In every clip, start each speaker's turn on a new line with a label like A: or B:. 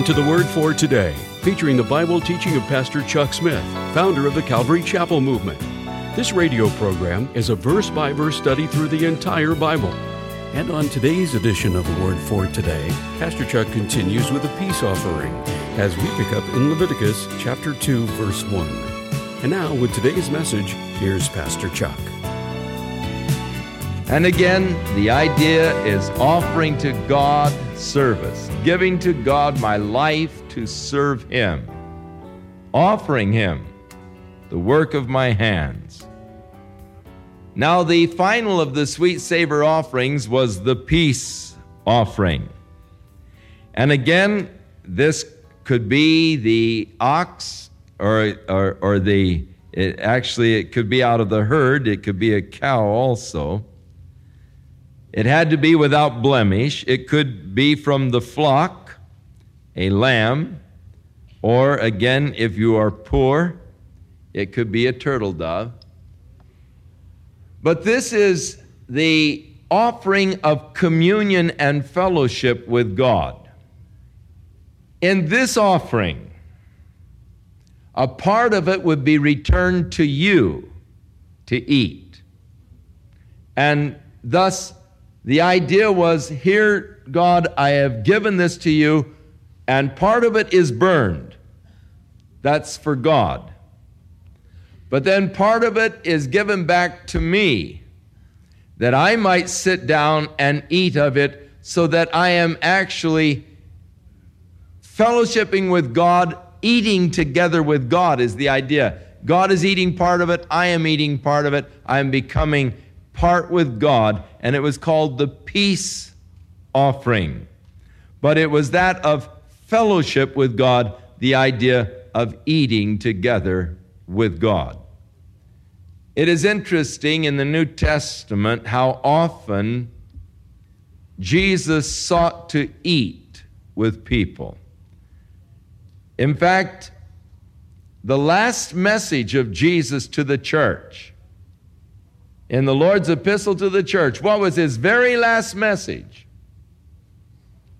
A: Welcome to the Word for Today, featuring the Bible teaching of Pastor Chuck Smith, founder of the Calvary Chapel Movement. This radio program is a verse by verse study through the entire Bible. And on today's edition of the Word for Today, Pastor Chuck continues with a peace offering as we pick up in Leviticus chapter 2, verse 1. And now, with today's message, here's Pastor Chuck.
B: And again, the idea is offering to God service, giving to God my life to serve Him, offering Him the work of my hands. Now, the final of the sweet savor offerings was the peace offering. And again, this could be the ox or, or, or the, it, actually, it could be out of the herd, it could be a cow also. It had to be without blemish. It could be from the flock, a lamb, or again, if you are poor, it could be a turtle dove. But this is the offering of communion and fellowship with God. In this offering, a part of it would be returned to you to eat. And thus, the idea was here, God, I have given this to you, and part of it is burned. That's for God. But then part of it is given back to me, that I might sit down and eat of it, so that I am actually fellowshipping with God, eating together with God, is the idea. God is eating part of it, I am eating part of it, I am becoming part with God, and it was called the peace offering. But it was that of fellowship with God, the idea of eating together with God. It is interesting in the New Testament how often Jesus sought to eat with people. In fact, the last message of Jesus to the church in the Lord's epistle to the church, what was his very last message?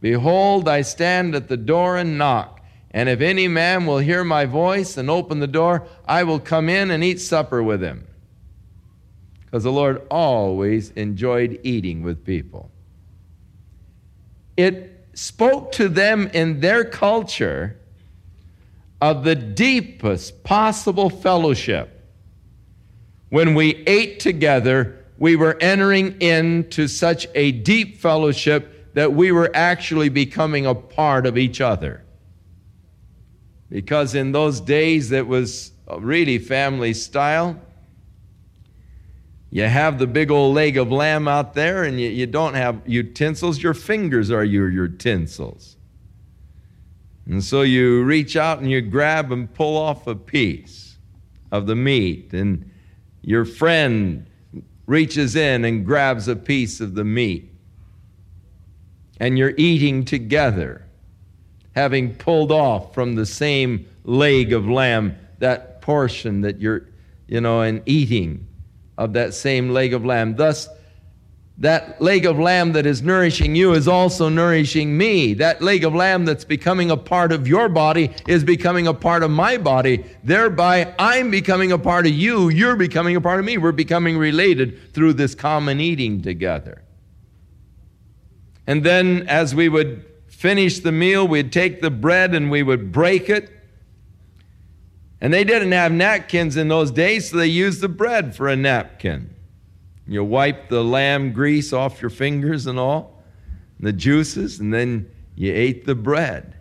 B: Behold, I stand at the door and knock. And if any man will hear my voice and open the door, I will come in and eat supper with him. Because the Lord always enjoyed eating with people. It spoke to them in their culture of the deepest possible fellowship when we ate together, we were entering into such a deep fellowship that we were actually becoming a part of each other. Because in those days, it was really family style. You have the big old leg of lamb out there, and you, you don't have utensils. Your fingers are your utensils. And so you reach out and you grab and pull off a piece of the meat. And your friend reaches in and grabs a piece of the meat, and you're eating together, having pulled off from the same leg of lamb that portion that you're, you know, and eating of that same leg of lamb. Thus, that leg of lamb that is nourishing you is also nourishing me. That leg of lamb that's becoming a part of your body is becoming a part of my body. Thereby, I'm becoming a part of you. You're becoming a part of me. We're becoming related through this common eating together. And then, as we would finish the meal, we'd take the bread and we would break it. And they didn't have napkins in those days, so they used the bread for a napkin. You wipe the lamb grease off your fingers and all, and the juices, and then you ate the bread.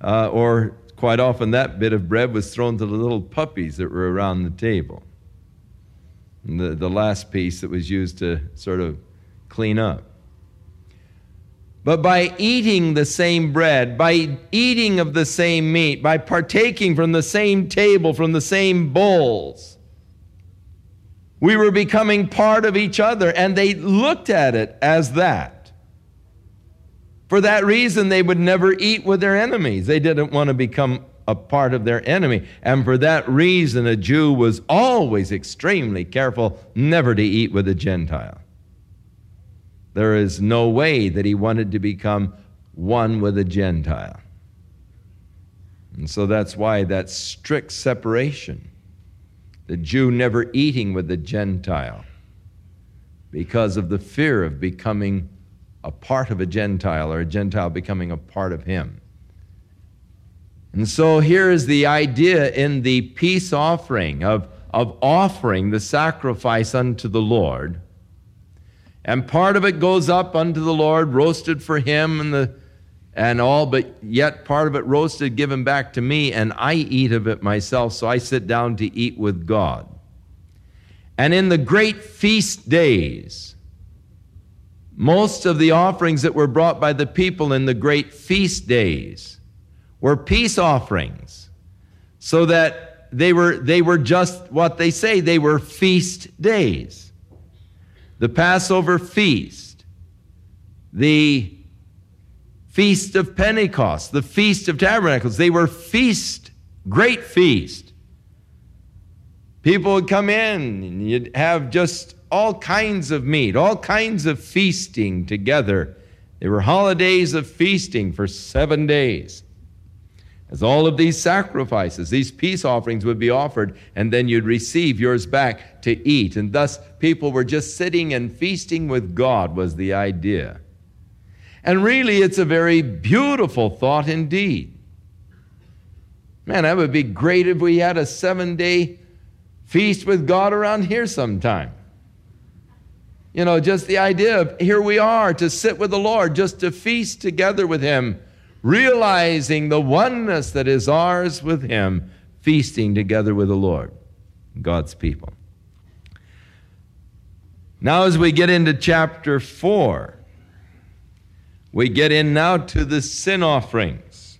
B: Uh, or quite often that bit of bread was thrown to the little puppies that were around the table. And the, the last piece that was used to sort of clean up. But by eating the same bread, by eating of the same meat, by partaking from the same table, from the same bowls, we were becoming part of each other, and they looked at it as that. For that reason, they would never eat with their enemies. They didn't want to become a part of their enemy. And for that reason, a Jew was always extremely careful never to eat with a Gentile. There is no way that he wanted to become one with a Gentile. And so that's why that strict separation. The Jew never eating with the Gentile because of the fear of becoming a part of a Gentile or a Gentile becoming a part of him. And so here is the idea in the peace offering of, of offering the sacrifice unto the Lord. And part of it goes up unto the Lord, roasted for him and the and all, but yet part of it roasted, given back to me, and I eat of it myself, so I sit down to eat with God. And in the great feast days, most of the offerings that were brought by the people in the great feast days were peace offerings, so that they were, they were just what they say, they were feast days. The Passover feast, the Feast of Pentecost, the Feast of Tabernacles. They were feast, great feast. People would come in and you'd have just all kinds of meat, all kinds of feasting together. They were holidays of feasting for seven days. As all of these sacrifices, these peace offerings would be offered, and then you'd receive yours back to eat. And thus, people were just sitting and feasting with God, was the idea. And really, it's a very beautiful thought indeed. Man, that would be great if we had a seven day feast with God around here sometime. You know, just the idea of here we are to sit with the Lord, just to feast together with Him, realizing the oneness that is ours with Him, feasting together with the Lord, God's people. Now, as we get into chapter 4, we get in now to the sin offerings.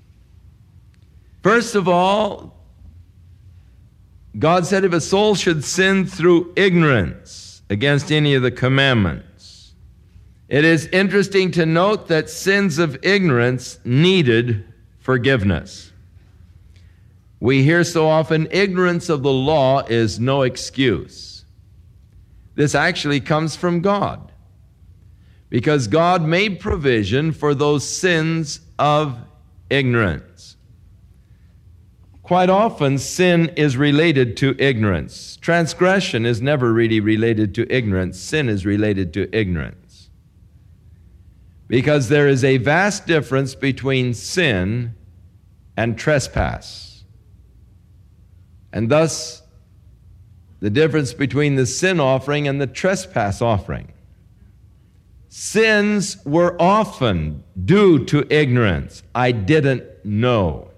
B: First of all, God said if a soul should sin through ignorance against any of the commandments, it is interesting to note that sins of ignorance needed forgiveness. We hear so often ignorance of the law is no excuse. This actually comes from God because God made provision for those sins of ignorance. Quite often, sin is related to ignorance. Transgression is never really related to ignorance, sin is related to ignorance. Because there is a vast difference between sin and trespass. And thus, the difference between the sin offering and the trespass offering. Sins were often due to ignorance. I didn't know.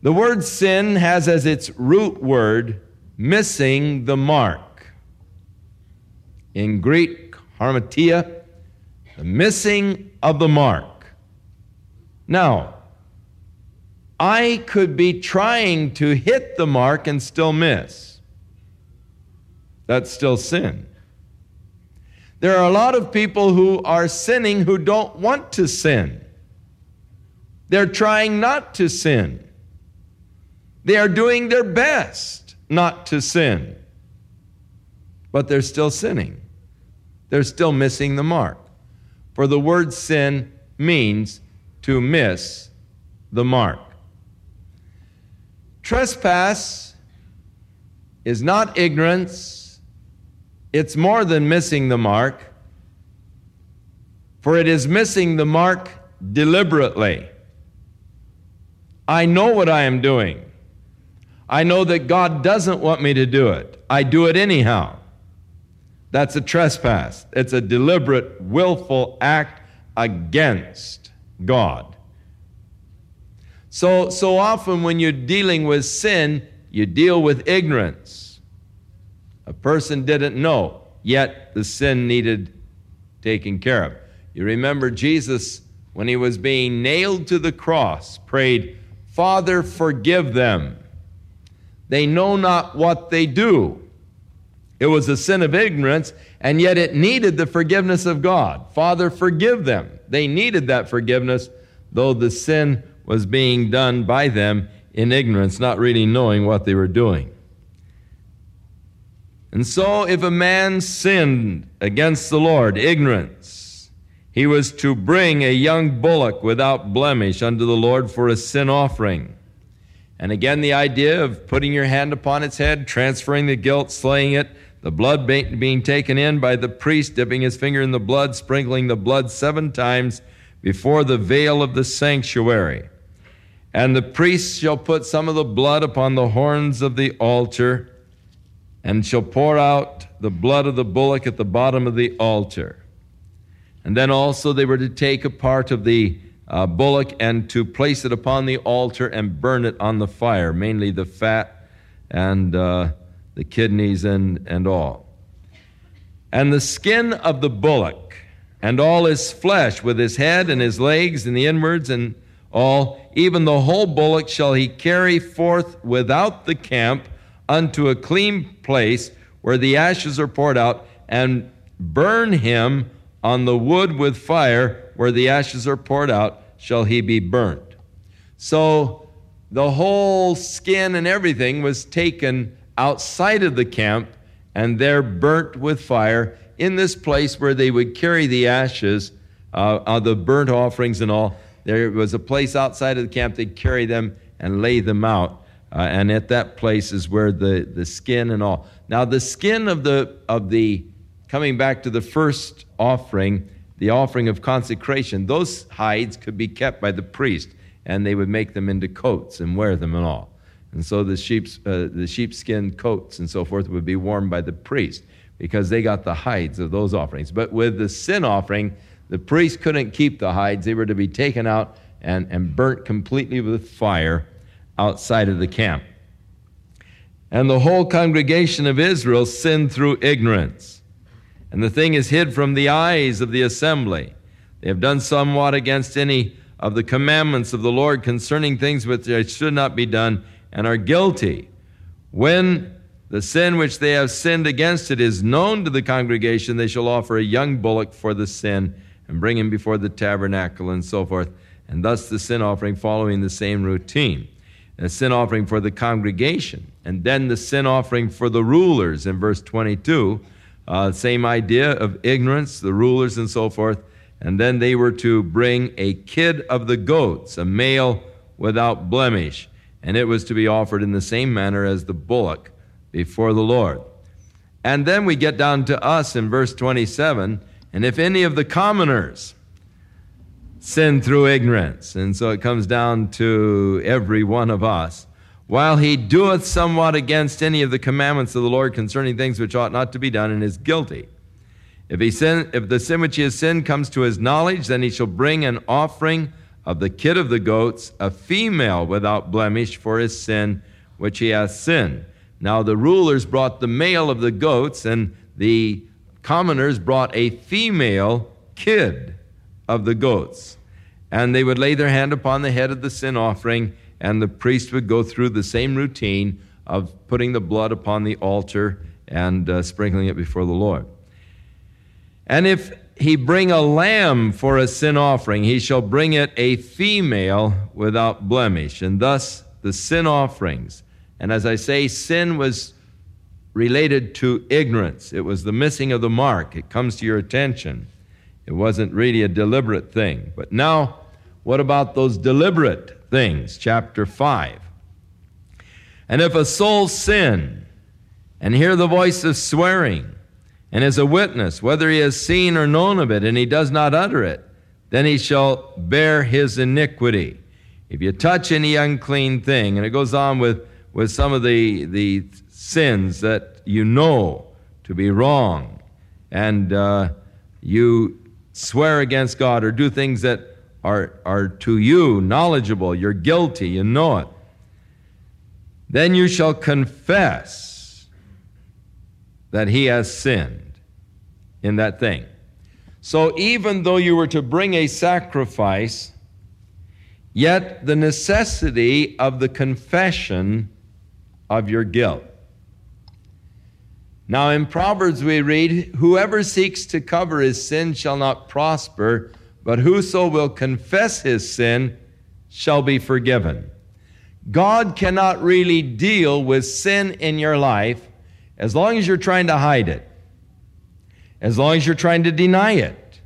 B: The word sin has as its root word missing the mark. In Greek, hamartia, the missing of the mark. Now, I could be trying to hit the mark and still miss. That's still sin. There are a lot of people who are sinning who don't want to sin. They're trying not to sin. They are doing their best not to sin. But they're still sinning. They're still missing the mark. For the word sin means to miss the mark. Trespass is not ignorance it's more than missing the mark, for it is missing the mark deliberately. I know what I am doing. I know that God doesn't want me to do it. I do it anyhow. That's a trespass. It's a deliberate, willful act against God. So, so often when you're dealing with sin, you deal with ignorance. A person didn't know, yet the sin needed taken care of. You remember Jesus, when he was being nailed to the cross, prayed, Father, forgive them. They know not what they do. It was a sin of ignorance, and yet it needed the forgiveness of God. Father, forgive them. They needed that forgiveness, though the sin was being done by them in ignorance, not really knowing what they were doing. And so, if a man sinned against the Lord, ignorance, he was to bring a young bullock without blemish unto the Lord for a sin offering. And again, the idea of putting your hand upon its head, transferring the guilt, slaying it, the blood being taken in by the priest, dipping his finger in the blood, sprinkling the blood seven times before the veil of the sanctuary. And the priest shall put some of the blood upon the horns of the altar, and shall pour out the blood of the bullock at the bottom of the altar. And then also they were to take a part of the uh, bullock and to place it upon the altar and burn it on the fire, mainly the fat and uh, the kidneys and, and all. And the skin of the bullock and all his flesh, with his head and his legs and the inwards and all, even the whole bullock shall he carry forth without the camp unto a clean place where the ashes are poured out, and burn him on the wood with fire where the ashes are poured out, shall he be burnt. So the whole skin and everything was taken outside of the camp and there burnt with fire in this place where they would carry the ashes uh, of the burnt offerings and all. There was a place outside of the camp they'd carry them and lay them out. Uh, and at that place is where the, the skin and all. Now, the skin of the, of the, coming back to the first offering, the offering of consecration, those hides could be kept by the priest, and they would make them into coats and wear them and all. And so the, sheep's, uh, the sheepskin coats and so forth would be worn by the priest because they got the hides of those offerings. But with the sin offering, the priest couldn't keep the hides. They were to be taken out and, and burnt completely with fire outside of the camp. And the whole congregation of Israel sinned through ignorance. And the thing is hid from the eyes of the assembly. They have done somewhat against any of the commandments of the Lord concerning things which should not be done, and are guilty. When the sin which they have sinned against it is known to the congregation, they shall offer a young bullock for the sin and bring him before the tabernacle and so forth. And thus the sin offering following the same routine. A sin offering for the congregation, and then the sin offering for the rulers in verse 22. Uh, same idea of ignorance, the rulers and so forth. And then they were to bring a kid of the goats, a male without blemish and it was to be offered in the same manner as the bullock before the Lord. And then we get down to us in verse 27 and if any of the commoners sin through ignorance, and so it comes down to every one of us, while he doeth somewhat against any of the commandments of the Lord concerning things which ought not to be done, and is guilty. If, he sin, if the sin which he has sinned comes to his knowledge, then he shall bring an offering of the kid of the goats, a female without blemish for his sin which he hath sinned. Now the rulers brought the male of the goats, and the commoners brought a female kid of the goats. And they would lay their hand upon the head of the sin offering, and the priest would go through the same routine of putting the blood upon the altar and uh, sprinkling it before the Lord. And if he bring a lamb for a sin offering, he shall bring it a female without blemish. And thus the sin offerings. And as I say, sin was related to ignorance, it was the missing of the mark. It comes to your attention. It wasn't really a deliberate thing. But now, what about those deliberate things? Chapter 5. And if a soul sin and hear the voice of swearing, and is a witness, whether he has seen or known of it, and he does not utter it, then he shall bear his iniquity. If you touch any unclean thing, and it goes on with, with some of the, the sins that you know to be wrong, and uh, you swear against God or do things that are, are to you knowledgeable, you're guilty, you know it, then you shall confess that he has sinned in that thing. So even though you were to bring a sacrifice, yet the necessity of the confession of your guilt. Now in Proverbs we read, Whoever seeks to cover his sin shall not prosper, but whoso will confess his sin shall be forgiven. God cannot really deal with sin in your life as long as you're trying to hide it, as long as you're trying to deny it,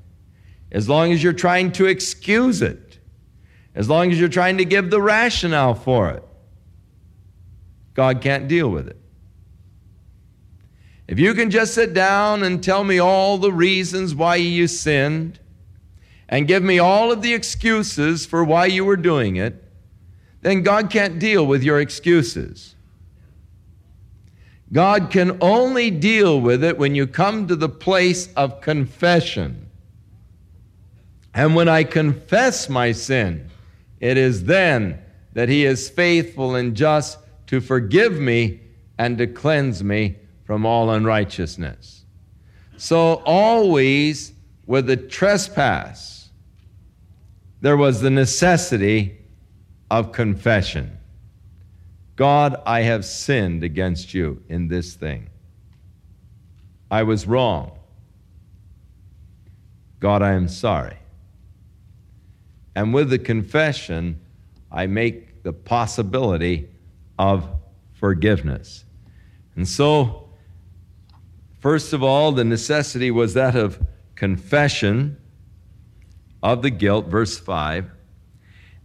B: as long as you're trying to excuse it, as long as you're trying to give the rationale for it, God can't deal with it. If you can just sit down and tell me all the reasons why you sinned and give me all of the excuses for why you were doing it, then God can't deal with your excuses. God can only deal with it when you come to the place of confession. And when I confess my sin, it is then that He is faithful and just to forgive me and to cleanse me from all unrighteousness. So, always with the trespass, there was the necessity of confession. God, I have sinned against you in this thing. I was wrong. God, I am sorry. And with the confession, I make the possibility of forgiveness. And so, First of all, the necessity was that of confession of the guilt, verse 5.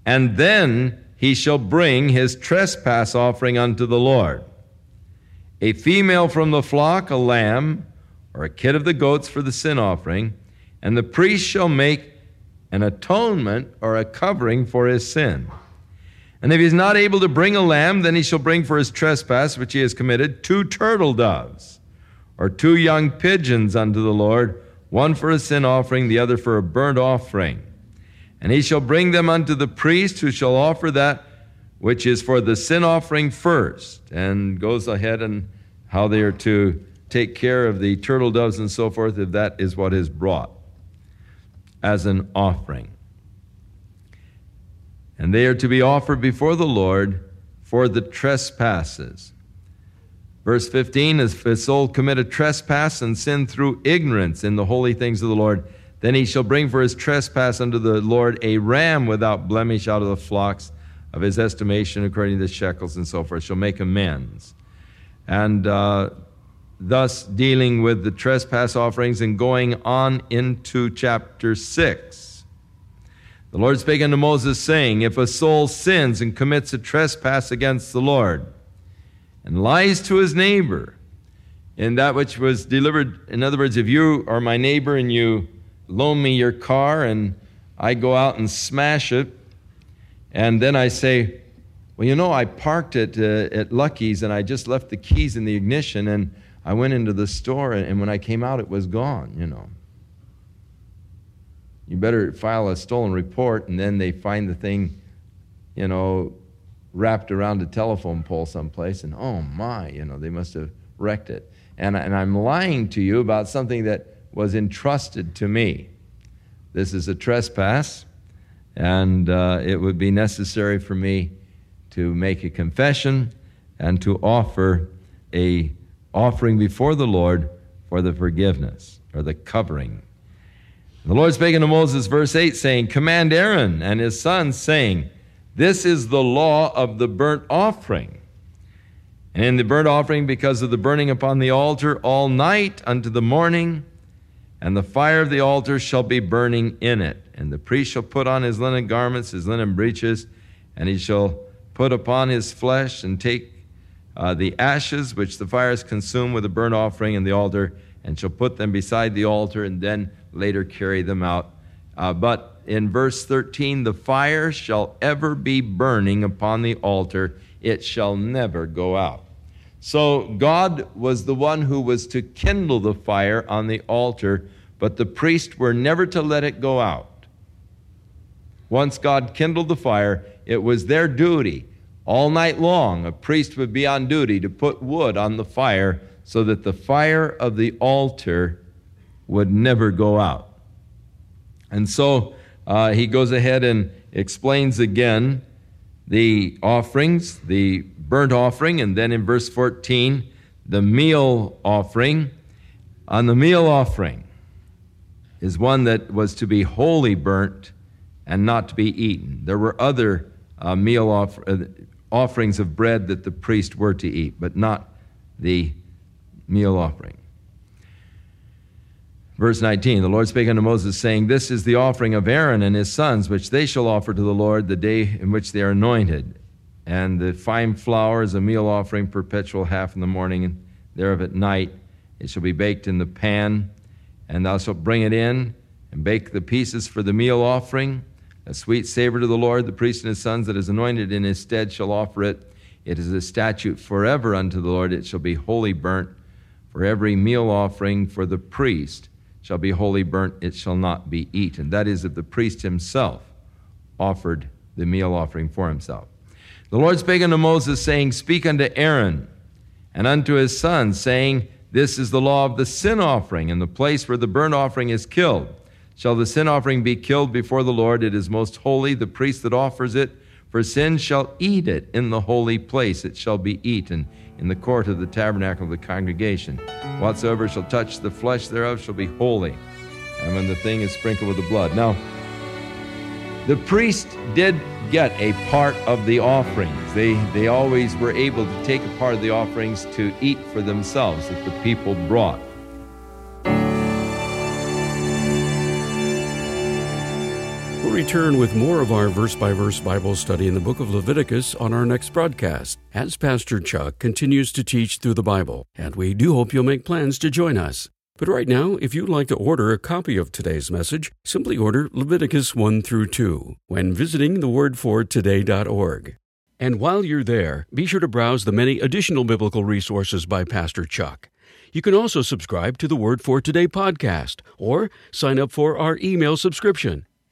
B: And then he shall bring his trespass offering unto the Lord a female from the flock, a lamb, or a kid of the goats for the sin offering, and the priest shall make an atonement or a covering for his sin. And if he is not able to bring a lamb, then he shall bring for his trespass which he has committed two turtle doves or two young pigeons unto the Lord, one for a sin offering, the other for a burnt offering. And he shall bring them unto the priest, who shall offer that which is for the sin offering first, and goes ahead and how they are to take care of the turtle doves and so forth, if that is what is brought as an offering. And they are to be offered before the Lord for the trespasses. Verse 15 If his soul commit a trespass and sin through ignorance in the holy things of the Lord, then he shall bring for his trespass unto the Lord a ram without blemish out of the flocks of his estimation according to the shekels and so forth, shall make amends. And uh, thus dealing with the trespass offerings and going on into chapter 6. The Lord spake unto Moses, saying, If a soul sins and commits a trespass against the Lord, and lies to his neighbor in that which was delivered. In other words, if you are my neighbor and you loan me your car and I go out and smash it, and then I say, Well, you know, I parked it uh, at Lucky's and I just left the keys in the ignition and I went into the store and, and when I came out, it was gone, you know. You better file a stolen report and then they find the thing, you know, wrapped around a telephone pole someplace, and oh my, you know, they must have wrecked it. And, and I'm lying to you about something that was entrusted to me. This is a trespass, and uh, it would be necessary for me to make a confession and to offer a offering before the Lord for the forgiveness or the covering. The Lord spake unto Moses, verse 8, saying, Command Aaron and his sons, saying, this is the law of the burnt offering. And in the burnt offering, because of the burning upon the altar all night unto the morning, and the fire of the altar shall be burning in it. And the priest shall put on his linen garments, his linen breeches, and he shall put upon his flesh and take uh, the ashes which the fire has consumed with the burnt offering and the altar, and shall put them beside the altar, and then later carry them out. Uh, but in verse 13 the fire shall ever be burning upon the altar, it shall never go out. So God was the one who was to kindle the fire on the altar, but the priests were never to let it go out. Once God kindled the fire, it was their duty. All night long, a priest would be on duty to put wood on the fire so that the fire of the altar would never go out. And so uh, he goes ahead and explains again the offerings, the burnt offering, and then in verse 14, the meal offering. On the meal offering is one that was to be wholly burnt and not to be eaten. There were other uh, meal uh, offerings of bread that the priest were to eat, but not the meal offering. Verse 19 The Lord spake unto Moses, saying, This is the offering of Aaron and his sons, which they shall offer to the Lord the day in which they are anointed. And the fine flour is a meal offering, perpetual half in the morning, and thereof at night. It shall be baked in the pan, and thou shalt bring it in, and bake the pieces for the meal offering. A sweet savor to the Lord, the priest and his sons that is anointed in his stead shall offer it. It is a statute forever unto the Lord. It shall be wholly burnt. For every meal offering for the priest shall be wholly burnt, it shall not be eaten. That is, if the priest himself offered the meal offering for himself. The Lord spake unto Moses, saying, Speak unto Aaron and unto his sons, saying, This is the law of the sin offering, in the place where the burnt offering is killed. Shall the sin offering be killed before the Lord? It is most holy. The priest that offers it for sin shall eat it in the holy place. It shall be eaten in the court of the tabernacle of the congregation. Whatsoever shall touch the flesh thereof shall be holy, and when the thing is sprinkled with the blood. Now, the priest did get a part of the offerings. They, they always were able to take a part of the offerings to eat for themselves that the people brought.
A: Return with more of our verse by verse Bible study in the book of Leviticus on our next broadcast as Pastor Chuck continues to teach through the Bible, and we do hope you'll make plans to join us. But right now, if you'd like to order a copy of today's message, simply order Leviticus 1 through 2 when visiting thewordfortoday.org. And while you're there, be sure to browse the many additional biblical resources by Pastor Chuck. You can also subscribe to the Word for Today podcast or sign up for our email subscription.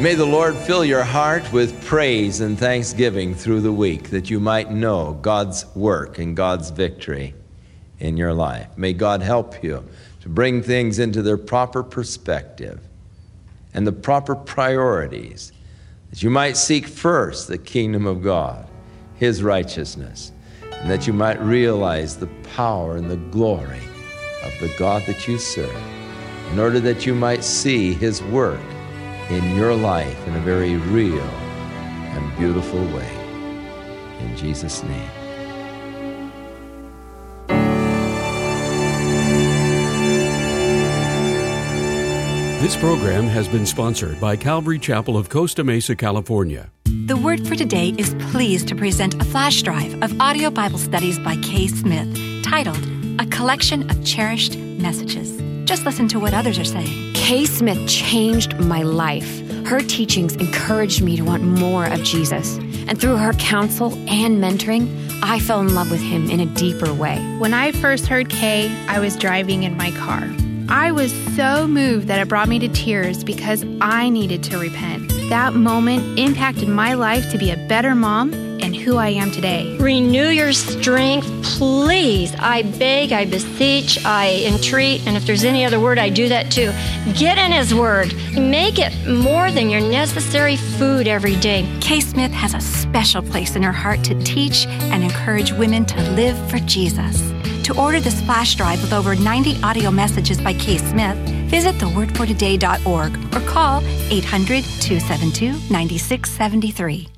B: May the Lord fill your heart with praise and thanksgiving through the week that you might know God's work and God's victory in your life. May God help you to bring things into their proper perspective and the proper priorities, that you might seek first the kingdom of God, His righteousness, and that you might realize the power and the glory of the God that you serve, in order that you might see His work in your life in a very real and beautiful way. In Jesus' name.
A: This program has been sponsored by Calvary Chapel of Costa Mesa, California.
C: The Word for Today is pleased to present a flash drive of audio Bible studies by Kay Smith titled A Collection of Cherished Messages. Just listen to what others are saying.
D: Kay Smith changed my life. Her teachings encouraged me to want more of Jesus. And through her counsel and mentoring, I fell in love with him in a deeper way.
E: When I first heard Kay, I was driving in my car. I was so moved that it brought me to tears because I needed to repent. That moment impacted my life to be a better mom and who I am today.
F: Renew your strength, please. I beg, I beseech, I entreat, and if there's any other word, I do that too. Get in His Word. Make it more than your necessary food every day.
C: Kay Smith has a special place in her heart to teach and encourage women to live for Jesus. To order this flash drive with over 90 audio messages by Kay Smith, visit thewordfortoday.org or call 800 272 9673.